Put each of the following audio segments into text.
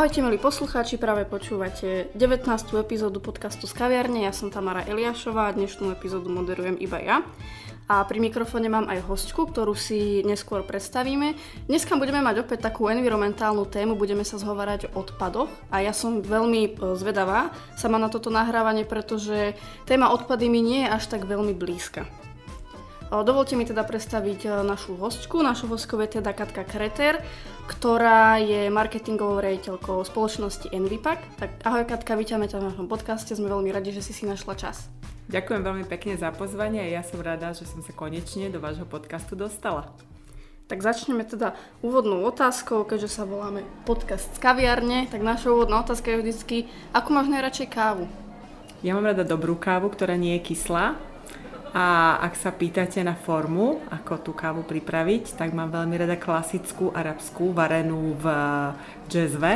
Ahojte milí poslucháči, práve počúvate 19. epizódu podcastu z kaviarne. Ja som Tamara Eliášová a dnešnú epizódu moderujem iba ja. A pri mikrofóne mám aj hostku, ktorú si neskôr predstavíme. Dneska budeme mať opäť takú environmentálnu tému, budeme sa zhovárať o odpadoch a ja som veľmi e, zvedavá sama na toto nahrávanie, pretože téma odpady mi nie je až tak veľmi blízka. Dovolte mi teda predstaviť e, našu hostku. Našou hostkou je teda Katka Kreter, ktorá je marketingovou rejiteľkou spoločnosti Envipak. Tak ahoj Katka, vítame ťa v našom podcaste, sme veľmi radi, že si si našla čas. Ďakujem veľmi pekne za pozvanie a ja som rada, že som sa konečne do vášho podcastu dostala. Tak začneme teda úvodnou otázkou, keďže sa voláme podcast z kaviarne, tak naša úvodná otázka je vždycky, ako máš najradšej kávu? Ja mám rada dobrú kávu, ktorá nie je kyslá, a ak sa pýtate na formu, ako tú kávu pripraviť, tak mám veľmi rada klasickú arabskú, varenú v džezve,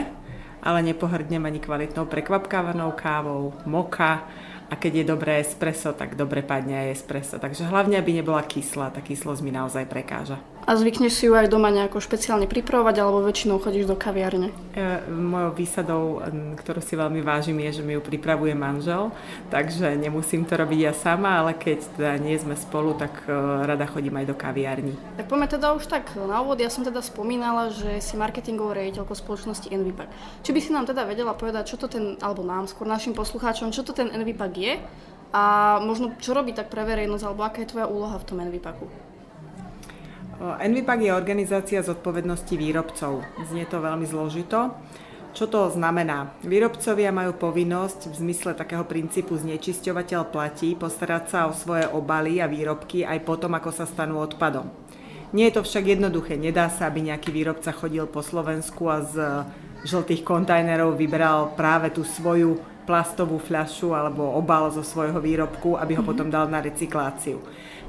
ale nepohrdnem ani kvalitnou prekvapkávanou kávou, moka a keď je dobré espresso, tak dobre padne aj espresso. Takže hlavne, aby nebola kyslá, tá kyslosť mi naozaj prekáža. A zvykneš si ju aj doma nejako špeciálne pripravovať, alebo väčšinou chodíš do kaviarne? E, mojou výsadou, ktorú si veľmi vážim, je, že mi ju pripravuje manžel, takže nemusím to robiť ja sama, ale keď teda nie sme spolu, tak e, rada chodím aj do kaviarní. Tak poďme teda už tak na úvod. Ja som teda spomínala, že si marketingovou riaditeľkou spoločnosti Envipak. Či by si nám teda vedela povedať, čo to ten, alebo nám, skôr našim poslucháčom, čo to ten Envipak je a možno čo robí tak pre verejnosť, alebo aká je tvoja úloha v tom Envipaku? Envipak je organizácia zodpovednosti výrobcov. Znie to veľmi zložito. Čo to znamená? Výrobcovia majú povinnosť v zmysle takého princípu znečisťovateľ platí postarať sa o svoje obaly a výrobky aj potom, ako sa stanú odpadom. Nie je to však jednoduché. Nedá sa, aby nejaký výrobca chodil po Slovensku a z žltých kontajnerov vybral práve tú svoju plastovú fľašu alebo obal zo svojho výrobku, aby ho mm-hmm. potom dal na recykláciu.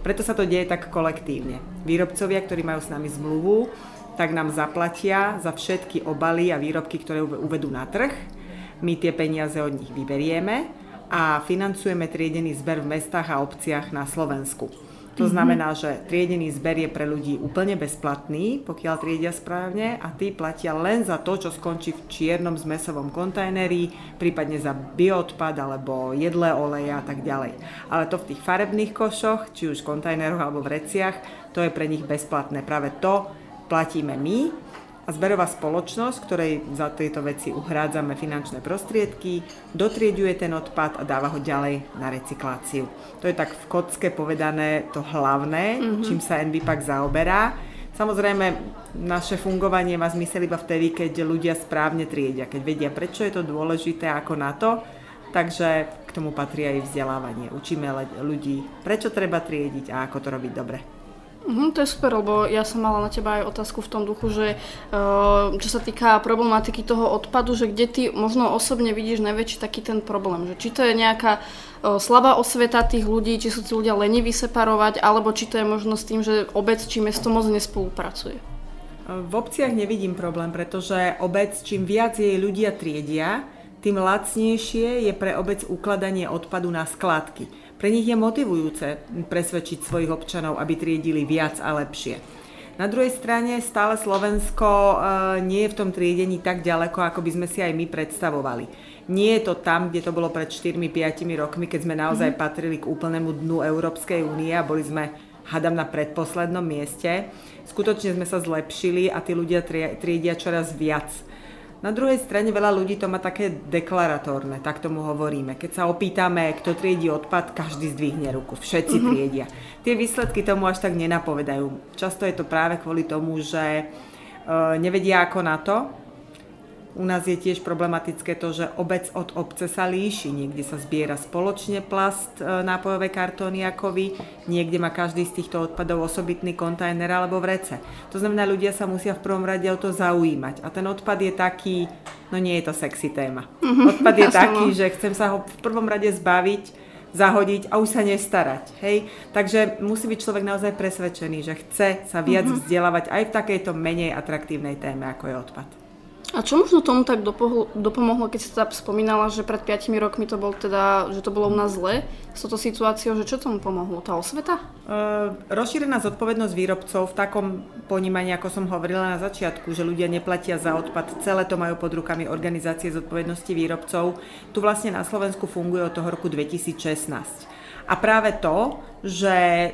Preto sa to deje tak kolektívne. Výrobcovia, ktorí majú s nami zmluvu, tak nám zaplatia za všetky obaly a výrobky, ktoré uvedú na trh. My tie peniaze od nich vyberieme a financujeme triedený zber v mestách a obciach na Slovensku. To mhm. znamená, že triedený zber je pre ľudí úplne bezplatný, pokiaľ triedia správne a tí platia len za to, čo skončí v čiernom zmesovom kontajneri, prípadne za bioodpad alebo jedlé oleje a tak ďalej. Ale to v tých farebných košoch, či už kontajneroch alebo vreciach, to je pre nich bezplatné. Práve to platíme my a zberová spoločnosť, ktorej za tieto veci uhrádzame finančné prostriedky, dotrieďuje ten odpad a dáva ho ďalej na recykláciu. To je tak v kocke povedané to hlavné, mm-hmm. čím sa NBPAC zaoberá. Samozrejme, naše fungovanie má zmysel iba vtedy, keď ľudia správne triedia, keď vedia, prečo je to dôležité, ako na to. Takže k tomu patrí aj vzdelávanie. Učíme ľudí, prečo treba triediť a ako to robiť dobre. Mhm, to je super, lebo ja som mala na teba aj otázku v tom duchu, že uh, čo sa týka problematiky toho odpadu, že kde ty možno osobne vidíš najväčší taký ten problém, že či to je nejaká uh, slabá osveta tých ľudí, či sú tí ľudia leniví separovať, alebo či to je možno s tým, že obec či mesto moc nespolupracuje. V obciach nevidím problém, pretože obec, čím viac jej ľudia triedia, tým lacnejšie je pre obec ukladanie odpadu na skladky. Pre nich je motivujúce presvedčiť svojich občanov, aby triedili viac a lepšie. Na druhej strane stále Slovensko e, nie je v tom triedení tak ďaleko, ako by sme si aj my predstavovali. Nie je to tam, kde to bolo pred 4-5 rokmi, keď sme naozaj mm-hmm. patrili k úplnému dnu Európskej únie a boli sme, hadam, na predposlednom mieste. Skutočne sme sa zlepšili a tí ľudia triedia čoraz viac. Na druhej strane veľa ľudí to má také deklaratórne, tak tomu hovoríme. Keď sa opýtame, kto triedí odpad, každý zdvihne ruku, všetci mm-hmm. triedia. Tie výsledky tomu až tak nenapovedajú. Často je to práve kvôli tomu, že uh, nevedia ako na to, u nás je tiež problematické to, že obec od obce sa líši. Niekde sa zbiera spoločne plast, e, nápojové kartóny a kovy, niekde má každý z týchto odpadov osobitný kontajner alebo vrece. To znamená, ľudia sa musia v prvom rade o to zaujímať. A ten odpad je taký, no nie je to sexy téma. Mhm. Odpad je taký, že chcem sa ho v prvom rade zbaviť, zahodiť a už sa nestarať. Hej? Takže musí byť človek naozaj presvedčený, že chce sa viac mm-hmm. vzdelávať aj v takejto menej atraktívnej téme, ako je odpad. A čo možno tomu tak dopohlo, dopomohlo, keď si teda spomínala, že pred 5 rokmi to bol teda, že to bolo u nás zle s touto situáciou, že čo tomu pomohlo? Tá osveta? Uh, rozšírená zodpovednosť výrobcov v takom ponímaní, ako som hovorila na začiatku, že ľudia neplatia za odpad, celé to majú pod rukami organizácie zodpovednosti výrobcov. Tu vlastne na Slovensku funguje od toho roku 2016. A práve to, že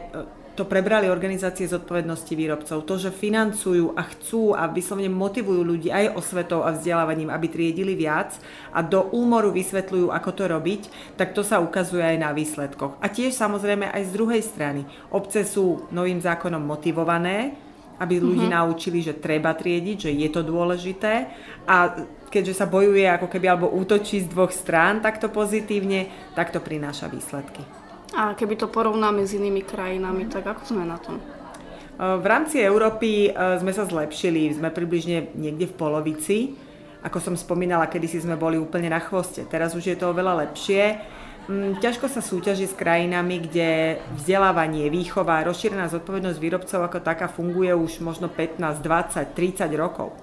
to prebrali organizácie zodpovednosti výrobcov. To, že financujú a chcú a vyslovene motivujú ľudí aj osvetou a vzdelávaním, aby triedili viac a do úmoru vysvetľujú, ako to robiť, tak to sa ukazuje aj na výsledkoch. A tiež samozrejme aj z druhej strany. Obce sú novým zákonom motivované, aby ľudí mm-hmm. naučili, že treba triediť, že je to dôležité a keďže sa bojuje ako keby alebo útočí z dvoch strán takto pozitívne, tak to prináša výsledky. A keby to porovnáme s inými krajinami, tak ako sme na tom? V rámci Európy sme sa zlepšili, sme približne niekde v polovici. Ako som spomínala, kedysi sme boli úplne na chvoste. Teraz už je to oveľa lepšie. Mm, ťažko sa súťaží s krajinami, kde vzdelávanie, výchova, rozšírená zodpovednosť výrobcov ako taká funguje už možno 15, 20, 30 rokov.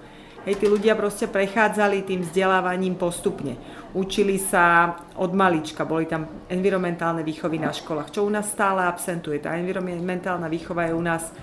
Hej, tí ľudia proste prechádzali tým vzdelávaním postupne. Učili sa od malička, boli tam environmentálne výchovy na školách, čo u nás stále absentuje. Tá environmentálna výchova je u nás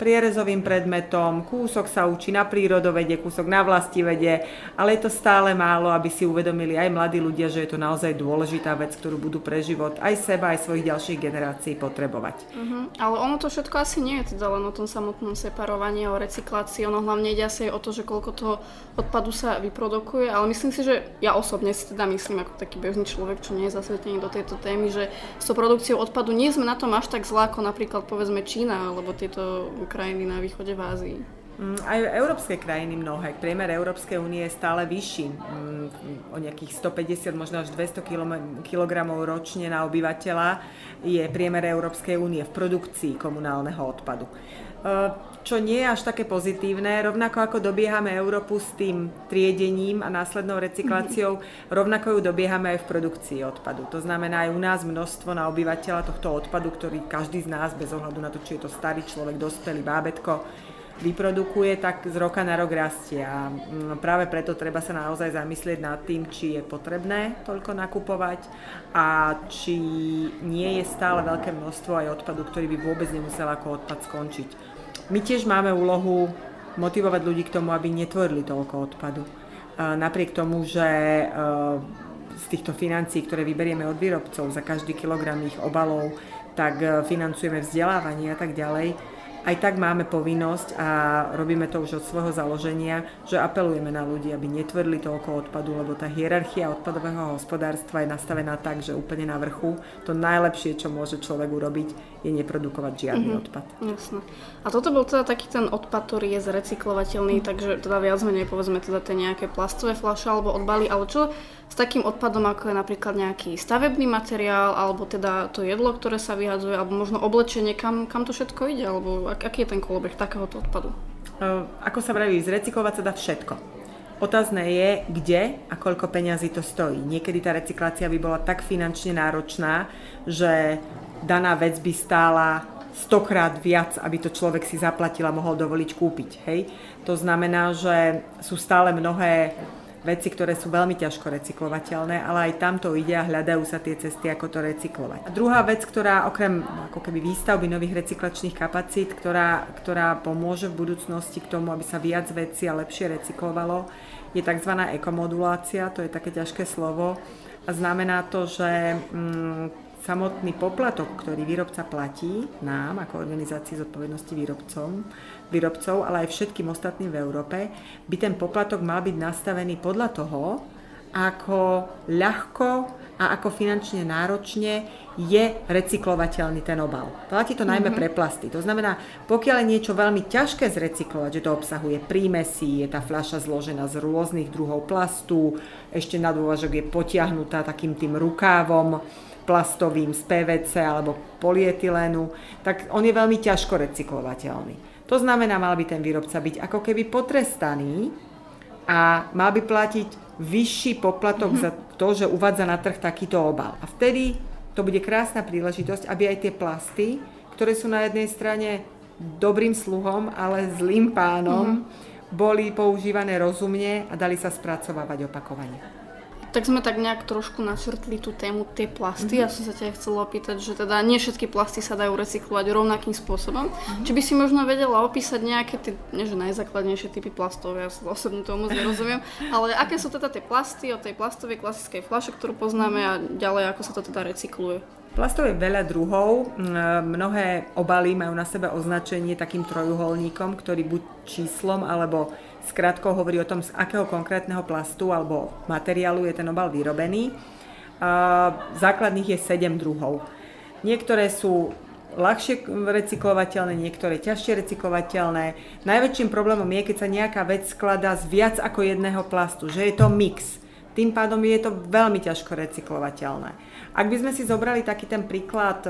prierezovým predmetom, kúsok sa učí na prírodovede, kúsok na vede, ale je to stále málo, aby si uvedomili aj mladí ľudia, že je to naozaj dôležitá vec, ktorú budú pre život aj seba, aj svojich ďalších generácií potrebovať. Uh-huh. Ale ono to všetko asi nie je teda len o tom samotnom separovaní, o recyklácii, ono hlavne ide asi o to, že koľko toho odpadu sa vyprodukuje, ale myslím si, že ja osobne si teda myslím ako taký bežný človek, čo nie je zasvetený do tejto témy, že s tou produkciou odpadu nie sme na tom až tak zlá ako napríklad povedzme Čína alebo tieto krajiny na východe v Ázii. Mm, aj európske krajiny mnohé. Priemer Európskej únie je stále vyšší. Mm, o nejakých 150, možno až 200 kg ročne na obyvateľa je priemer Európskej únie v produkcii komunálneho odpadu. Čo nie je až také pozitívne, rovnako ako dobiehame Európu s tým triedením a následnou recykláciou, rovnako ju dobiehame aj v produkcii odpadu. To znamená aj u nás množstvo na obyvateľa tohto odpadu, ktorý každý z nás, bez ohľadu na to, či je to starý človek, dospelý, bábetko, vyprodukuje, tak z roka na rok rastie. A mm, práve preto treba sa naozaj zamyslieť nad tým, či je potrebné toľko nakupovať a či nie je stále veľké množstvo aj odpadu, ktorý by vôbec nemusel ako odpad skončiť. My tiež máme úlohu motivovať ľudí k tomu, aby netvorili toľko odpadu. Napriek tomu, že e, z týchto financií, ktoré vyberieme od výrobcov za každý kilogram ich obalov, tak e, financujeme vzdelávanie a tak ďalej aj tak máme povinnosť a robíme to už od svojho založenia, že apelujeme na ľudí, aby netvorili toľko odpadu, lebo tá hierarchia odpadového hospodárstva je nastavená tak, že úplne na vrchu to najlepšie, čo môže človek urobiť, je neprodukovať žiadny mm-hmm. odpad. Jasné. A toto bol teda taký ten odpad, ktorý je zrecyklovateľný, mm. takže teda viac menej povedzme teda tie nejaké plastové fľaše alebo odbaly, ale čo s takým odpadom, ako je napríklad nejaký stavebný materiál, alebo teda to jedlo, ktoré sa vyhadzuje, alebo možno oblečenie, kam, kam to všetko ide, alebo ak, aký je ten kolobeh takéhoto odpadu? Ako sa vraví, zrecyklovať sa dá všetko. Otázne je, kde a koľko peňazí to stojí. Niekedy tá recyklácia by bola tak finančne náročná, že daná vec by stála stokrát viac, aby to človek si zaplatil a mohol dovoliť kúpiť. Hej? To znamená, že sú stále mnohé veci, ktoré sú veľmi ťažko recyklovateľné, ale aj tamto ide a hľadajú sa tie cesty, ako to recyklovať. A druhá vec, ktorá okrem ako keby výstavby nových recyklačných kapacít, ktorá, ktorá pomôže v budúcnosti k tomu, aby sa viac vecí a lepšie recyklovalo, je tzv. ekomodulácia, to je také ťažké slovo a znamená to, že mm, samotný poplatok, ktorý výrobca platí nám ako organizácii zodpovednosti výrobcom, výrobcov, ale aj všetkým ostatným v Európe, by ten poplatok mal byť nastavený podľa toho, ako ľahko a ako finančne náročne je recyklovateľný ten obal. Platí to najmä mm-hmm. pre plasty. To znamená, pokiaľ je niečo veľmi ťažké zrecyklovať, že to obsahuje prímesy, je tá fľaša zložená z rôznych druhov plastu, ešte na dôvažok je potiahnutá takým tým rukávom, plastovým z PVC alebo polietylénu, tak on je veľmi ťažko recyklovateľný. To znamená, mal by ten výrobca byť ako keby potrestaný a mal by platiť vyšší poplatok mm-hmm. za to, že uvádza na trh takýto obal. A vtedy to bude krásna príležitosť, aby aj tie plasty, ktoré sú na jednej strane dobrým sluhom, ale zlým pánom, mm-hmm boli používané rozumne a dali sa spracovávať opakovane. Tak sme tak nejak trošku načrtli tú tému tie plasty. Mm-hmm. Ja som sa ťa chcela opýtať, že teda nie všetky plasty sa dajú recyklovať rovnakým spôsobom. Mm-hmm. Či by si možno vedela opísať nejaké tie, nie že najzákladnejšie typy plastov, ja sa osobne tomu nerozumiem, ale aké sú teda tie plasty od tej plastovej klasickej fľaše, ktorú poznáme a ďalej, ako sa to teda recykluje? Plastov je veľa druhov. Mnohé obaly majú na sebe označenie takým trojuholníkom, ktorý buď číslom alebo Skratko hovorí o tom, z akého konkrétneho plastu alebo materiálu je ten obal vyrobený. Základných je 7 druhov. Niektoré sú ľahšie recyklovateľné, niektoré ťažšie recyklovateľné. Najväčším problémom je, keď sa nejaká vec skladá z viac ako jedného plastu, že je to mix. Tým pádom je to veľmi ťažko recyklovateľné. Ak by sme si zobrali taký ten príklad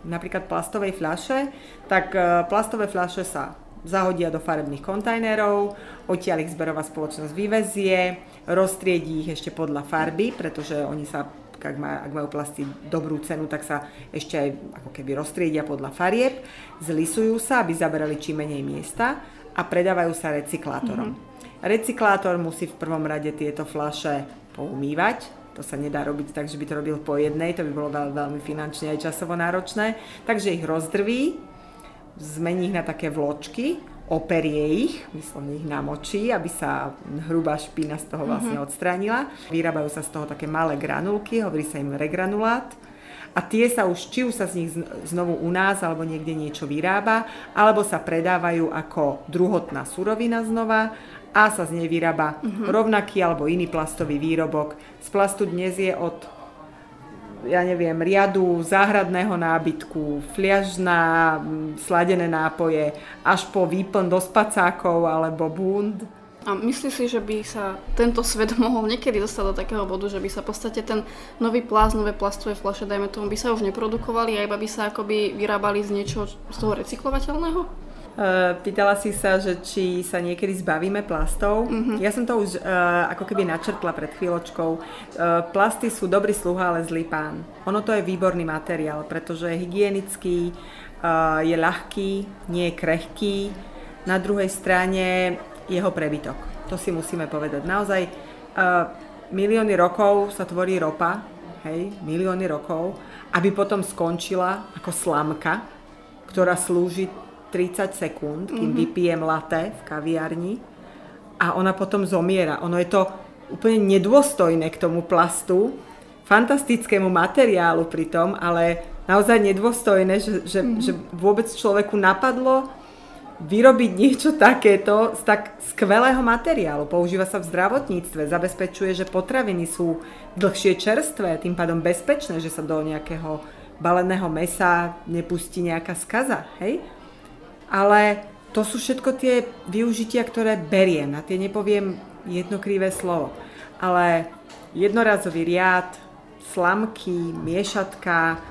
napríklad plastovej fľaše, tak e, plastové fľaše sa zahodia do farebných kontajnerov, odtiaľ ich zberová spoločnosť vyvezie, roztriedí ich ešte podľa farby, pretože oni sa, ak, má, ak majú plasty dobrú cenu, tak sa ešte aj ako keby roztriedia podľa farieb, zlisujú sa, aby zaberali čím menej miesta a predávajú sa recyklátorom. Mm-hmm. Recyklátor musí v prvom rade tieto flaše poumývať, to sa nedá robiť tak, že by to robil po jednej, to by bolo veľ, veľmi finančne aj časovo náročné. Takže ich rozdrví, zmení ich na také vločky, operie ich, myslím, ich namočí, aby sa hrubá špina z toho vlastne mm-hmm. odstránila. Vyrábajú sa z toho také malé granulky, hovorí sa im regranulát. A tie sa už, či už sa z nich znovu u nás alebo niekde niečo vyrába, alebo sa predávajú ako druhotná surovina znova a sa z nej vyrába mm-hmm. rovnaký alebo iný plastový výrobok. Z plastu dnes je od ja neviem, riadu záhradného nábytku, fliažná, sladené nápoje, až po výplň do spacákov alebo bund. A myslíš si, že by sa tento svet mohol niekedy dostať do takého bodu, že by sa v podstate ten nový plast, nové plastové fľaše, dajme tomu, by sa už neprodukovali a iba by sa akoby vyrábali z niečoho z toho recyklovateľného? Eh, pýtala si sa, že či sa niekedy zbavíme plastov. Mm-hmm. Ja som to už uh, ako keby načrtla pred chvíľočkou. Uh, plasty sú dobrý sluha, ale zlý pán. Ono to je výborný materiál, pretože je hygienický, uh, je ľahký, nie je krehký. Na druhej strane jeho prebytok. To si musíme povedať. Naozaj milióny rokov sa tvorí ropa, hej, milióny rokov, aby potom skončila ako slamka, ktorá slúži 30 sekúnd, kým mm-hmm. vypijem latte v kaviarni a ona potom zomiera. Ono je to úplne nedôstojné k tomu plastu, fantastickému materiálu pritom, ale naozaj nedôstojné, že, že, mm-hmm. že vôbec človeku napadlo vyrobiť niečo takéto z tak skvelého materiálu. Používa sa v zdravotníctve, zabezpečuje, že potraviny sú dlhšie čerstvé, tým pádom bezpečné, že sa do nejakého baleného mesa nepustí nejaká skaza. Hej? Ale to sú všetko tie využitia, ktoré beriem. Na tie nepoviem jedno krivé slovo. Ale jednorazový riad, slamky, miešatka,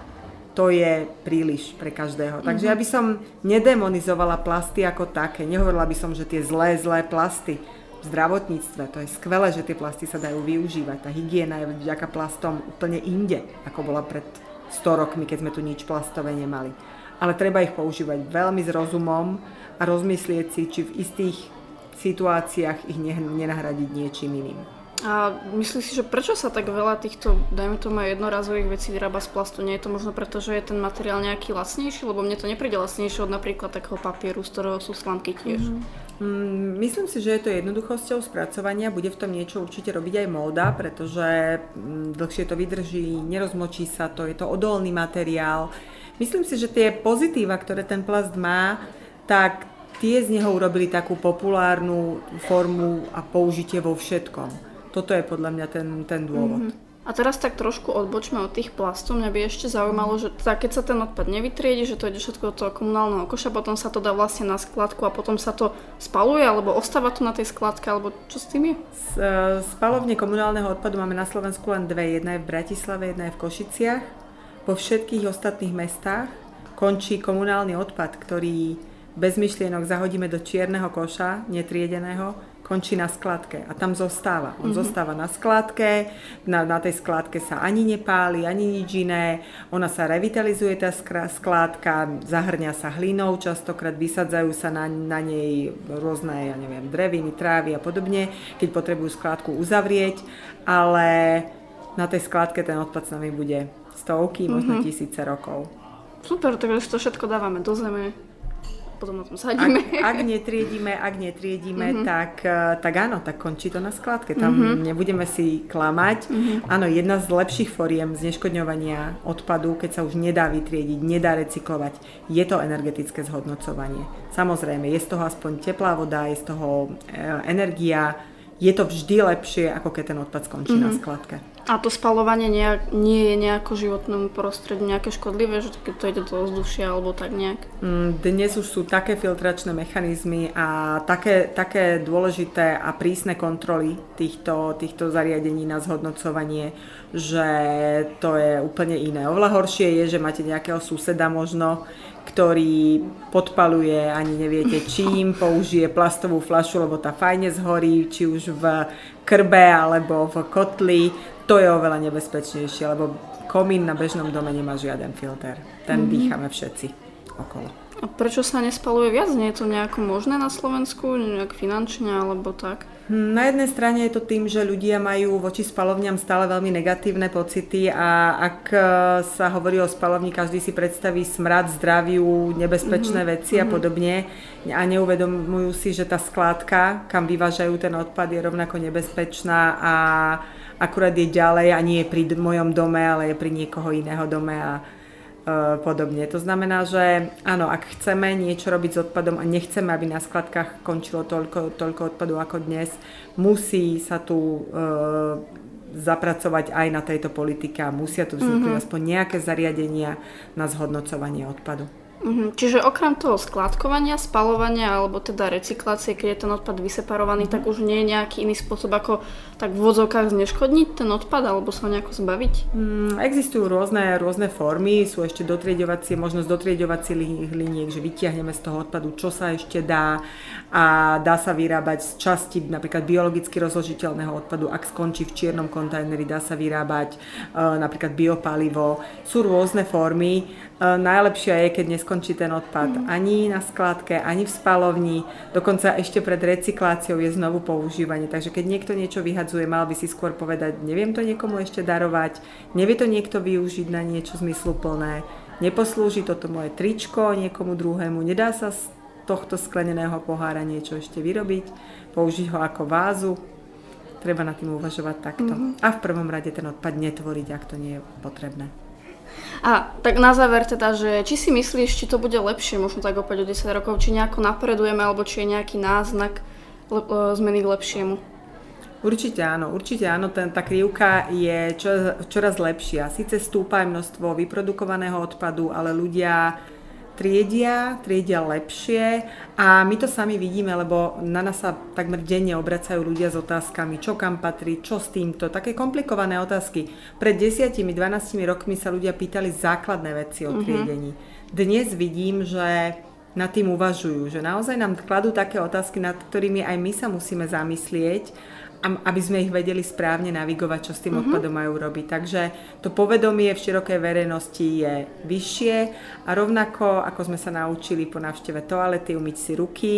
to je príliš pre každého. Takže mm-hmm. ja by som nedemonizovala plasty ako také. Nehovorila by som, že tie zlé, zlé plasty v zdravotníctve, to je skvelé, že tie plasty sa dajú využívať. Tá hygiena je vďaka plastom úplne inde, ako bola pred 100 rokmi, keď sme tu nič plastové nemali ale treba ich používať veľmi s rozumom a rozmyslieť si, či v istých situáciách ich nenahradiť niečím iným. A myslíš si, že prečo sa tak veľa týchto, dajme tomu aj jednorazových vecí vyrába z plastu? Nie je to možno preto, že je ten materiál nejaký lacnejší? Lebo mne to nepríde lacnejšie od napríklad takého papieru, z ktorého sú slamky tiež. Mm-hmm. Mm, myslím si, že je to jednoduchosťou spracovania. Bude v tom niečo určite robiť aj móda, pretože mm, dlhšie to vydrží, nerozmočí sa to, je to odolný materiál. Myslím si, že tie pozitíva, ktoré ten plast má, tak tie z neho urobili takú populárnu formu a použitie vo všetkom. Toto je podľa mňa ten, ten dôvod. Mm-hmm. A teraz tak trošku odbočme od tých plastov. Mňa by ešte zaujímalo, že teda keď sa ten odpad nevytriedi, že to ide všetko do toho komunálneho koša, potom sa to dá vlastne na skladku a potom sa to spaluje, alebo ostáva tu na tej skladke, alebo čo s tým je? E, spalovne komunálneho odpadu máme na Slovensku len dve. Jedna je v Bratislave, jedna je v Košiciach vo všetkých ostatných mestách končí komunálny odpad, ktorý bez myšlienok zahodíme do čierneho koša, netriedeného, končí na skladke a tam zostáva. On mm-hmm. zostáva na skladke, na, na tej skladke sa ani nepáli, ani nič iné, ona sa revitalizuje tá skládka, zahrňa sa hlinou, častokrát vysadzajú sa na, na nej rôzne, ja neviem, dreviny, trávy a podobne, keď potrebujú skládku uzavrieť, ale na tej skládke ten odpad s nami bude stovky, možno mm-hmm. tisíce rokov. Super, takže to všetko dávame do zeme, potom o tom sadíme. Ak, ak netriedíme, ak netriedíme, mm-hmm. tak, eh, tak áno, tak končí to na skladke. Tam mm-hmm. nebudeme si klamať. Mm-hmm. Áno, jedna z lepších foriem zneškodňovania odpadu, keď sa už nedá vytriediť, nedá recyklovať, je to energetické zhodnocovanie. Samozrejme, je z toho aspoň teplá voda, je z toho eh, energia, je to vždy lepšie, ako keď ten odpad skončí mm-hmm. na mhm. skladke. A to spalovanie nejak, nie je nejako životnému prostrediu nejaké škodlivé, že keď to ide do ovzdušia alebo tak nejak? Mm, dnes už sú také filtračné mechanizmy a také, také dôležité a prísne kontroly týchto, týchto zariadení na zhodnocovanie, že to je úplne iné. Oveľa horšie je, že máte nejakého suseda možno, ktorý podpaluje ani neviete čím, použije plastovú flašu, lebo tá fajne zhorí, či už v krbe alebo v kotli, to je oveľa nebezpečnejšie, lebo komín na bežnom dome nemá žiaden filter. Ten mm-hmm. dýchame všetci okolo. A prečo sa nespaluje viac? Nie je to nejako možné na Slovensku? Nejak finančne alebo tak? Hm, na jednej strane je to tým, že ľudia majú voči spalovňam stále veľmi negatívne pocity a ak e, sa hovorí o spalovni, každý si predstaví smrad, zdraviu, nebezpečné mm-hmm. veci a mhm. podobne a neuvedomujú si, že tá skládka, kam vyvážajú ten odpad, je rovnako nebezpečná a akurát je ďalej a nie je pri mojom dome, ale je pri niekoho iného dome a e, podobne. To znamená, že áno, ak chceme niečo robiť s odpadom a nechceme, aby na skladkách končilo toľko, toľko odpadu ako dnes, musí sa tu e, zapracovať aj na tejto politike a musia tu vzniknúť mm-hmm. aspoň nejaké zariadenia na zhodnocovanie odpadu. Mhm. Čiže okrem toho skladkovania, spalovania alebo teda recyklácie, keď je ten odpad vyseparovaný, mm tak už nie je nejaký iný spôsob, ako tak v vodzovkách zneškodniť ten odpad alebo sa ho nejako zbaviť? Mm, existujú rôzne, rôzne formy, sú ešte dotrieďovacie, možnosť dotrieďovacích liniek, že vytiahneme z toho odpadu, čo sa ešte dá a dá sa vyrábať z časti napríklad biologicky rozložiteľného odpadu, ak skončí v čiernom kontajneri, dá sa vyrábať e, napríklad biopalivo. Sú rôzne formy. E, najlepšia je, keď neskončí ten odpad mm. ani na skladke, ani v spalovni, dokonca ešte pred recykláciou je znovu používanie. Takže keď niekto niečo vyhadzuje, mal by si skôr povedať, neviem to niekomu ešte darovať, nevie to niekto využiť na niečo zmysluplné, neposlúži toto moje tričko niekomu druhému, nedá sa tohto skleneného pohára niečo ešte vyrobiť, použiť ho ako vázu. Treba na tým uvažovať takto. Mm-hmm. A v prvom rade ten odpad netvoriť, ak to nie je potrebné. A tak na záver teda, že či si myslíš, či to bude lepšie, možno tak opäť o 10 rokov, či nejako napredujeme, alebo či je nejaký náznak le- e, zmeny k lepšiemu? Určite áno, určite áno, ten, tá krivka je čoraz, čoraz lepšia. Sice stúpa množstvo vyprodukovaného odpadu, ale ľudia triedia, triedia lepšie a my to sami vidíme, lebo na nás sa takmer denne obracajú ľudia s otázkami, čo kam patrí, čo s týmto, také komplikované otázky. Pred 10-12 rokmi sa ľudia pýtali základné veci o mhm. triedení. Mm-hmm. Dnes vidím, že nad tým uvažujú, že naozaj nám kladú také otázky, nad ktorými aj my sa musíme zamyslieť aby sme ich vedeli správne navigovať, čo s tým uh-huh. odpadom majú robiť. Takže to povedomie v širokej verejnosti je vyššie a rovnako, ako sme sa naučili po návšteve toalety umyť si ruky,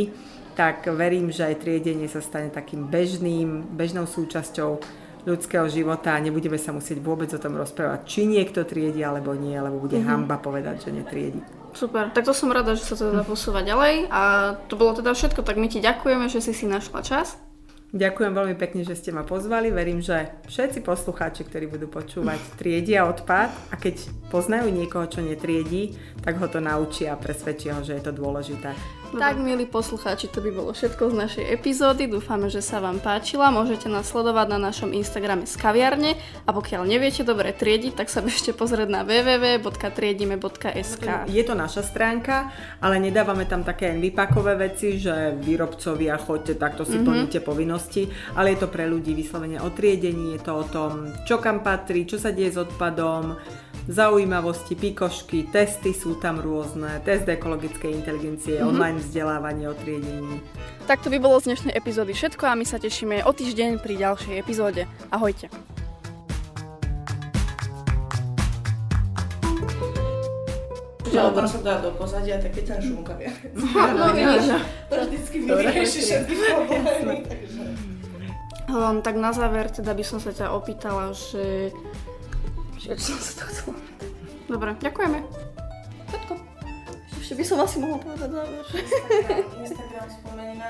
tak verím, že aj triedenie sa stane takým bežným, bežnou súčasťou ľudského života a nebudeme sa musieť vôbec o tom rozprávať, či niekto triedi alebo nie, lebo bude uh-huh. hamba povedať, že netriedi. Super, tak to som rada, že sa to teda posúva ďalej a to bolo teda všetko, tak my ti ďakujeme, že si si našla čas. Ďakujem veľmi pekne, že ste ma pozvali. Verím, že všetci poslucháči, ktorí budú počúvať, triedia odpad a keď poznajú niekoho, čo netriedí, tak ho to naučia a presvedčia ho, že je to dôležité. Tak, milí poslucháči, to by bolo všetko z našej epizódy. Dúfame, že sa vám páčila. Môžete nás sledovať na našom Instagrame z kaviarne a pokiaľ neviete dobre triediť, tak sa bežte pozrieť na www.triedime.sk. Je to naša stránka, ale nedávame tam také vypakové veci, že výrobcovia choďte, takto si mm-hmm. plníte povinnosti, ale je to pre ľudí vyslovene o triedení, je to o tom, čo kam patrí, čo sa deje s odpadom, zaujímavosti, pikošky, testy sú tam rôzne, test ekologickej inteligencie, mm-hmm. online vzdelávanie o triedení. Tak to by bolo z dnešnej epizódy všetko a my sa tešíme o týždeň pri ďalšej epizóde. Ahojte. Ale tam sa dá do pozadia taký ten šumkaviar. No, vidíš. To vždycky vyrieši všetky problémy. Um, tak na záver teda by som sa ťa opýtala, že... Čo som sa to chcela? Dobre, ďakujeme. Všetko. Ešte by som asi mohla povedať záver. Instagram, Instagram spomení na...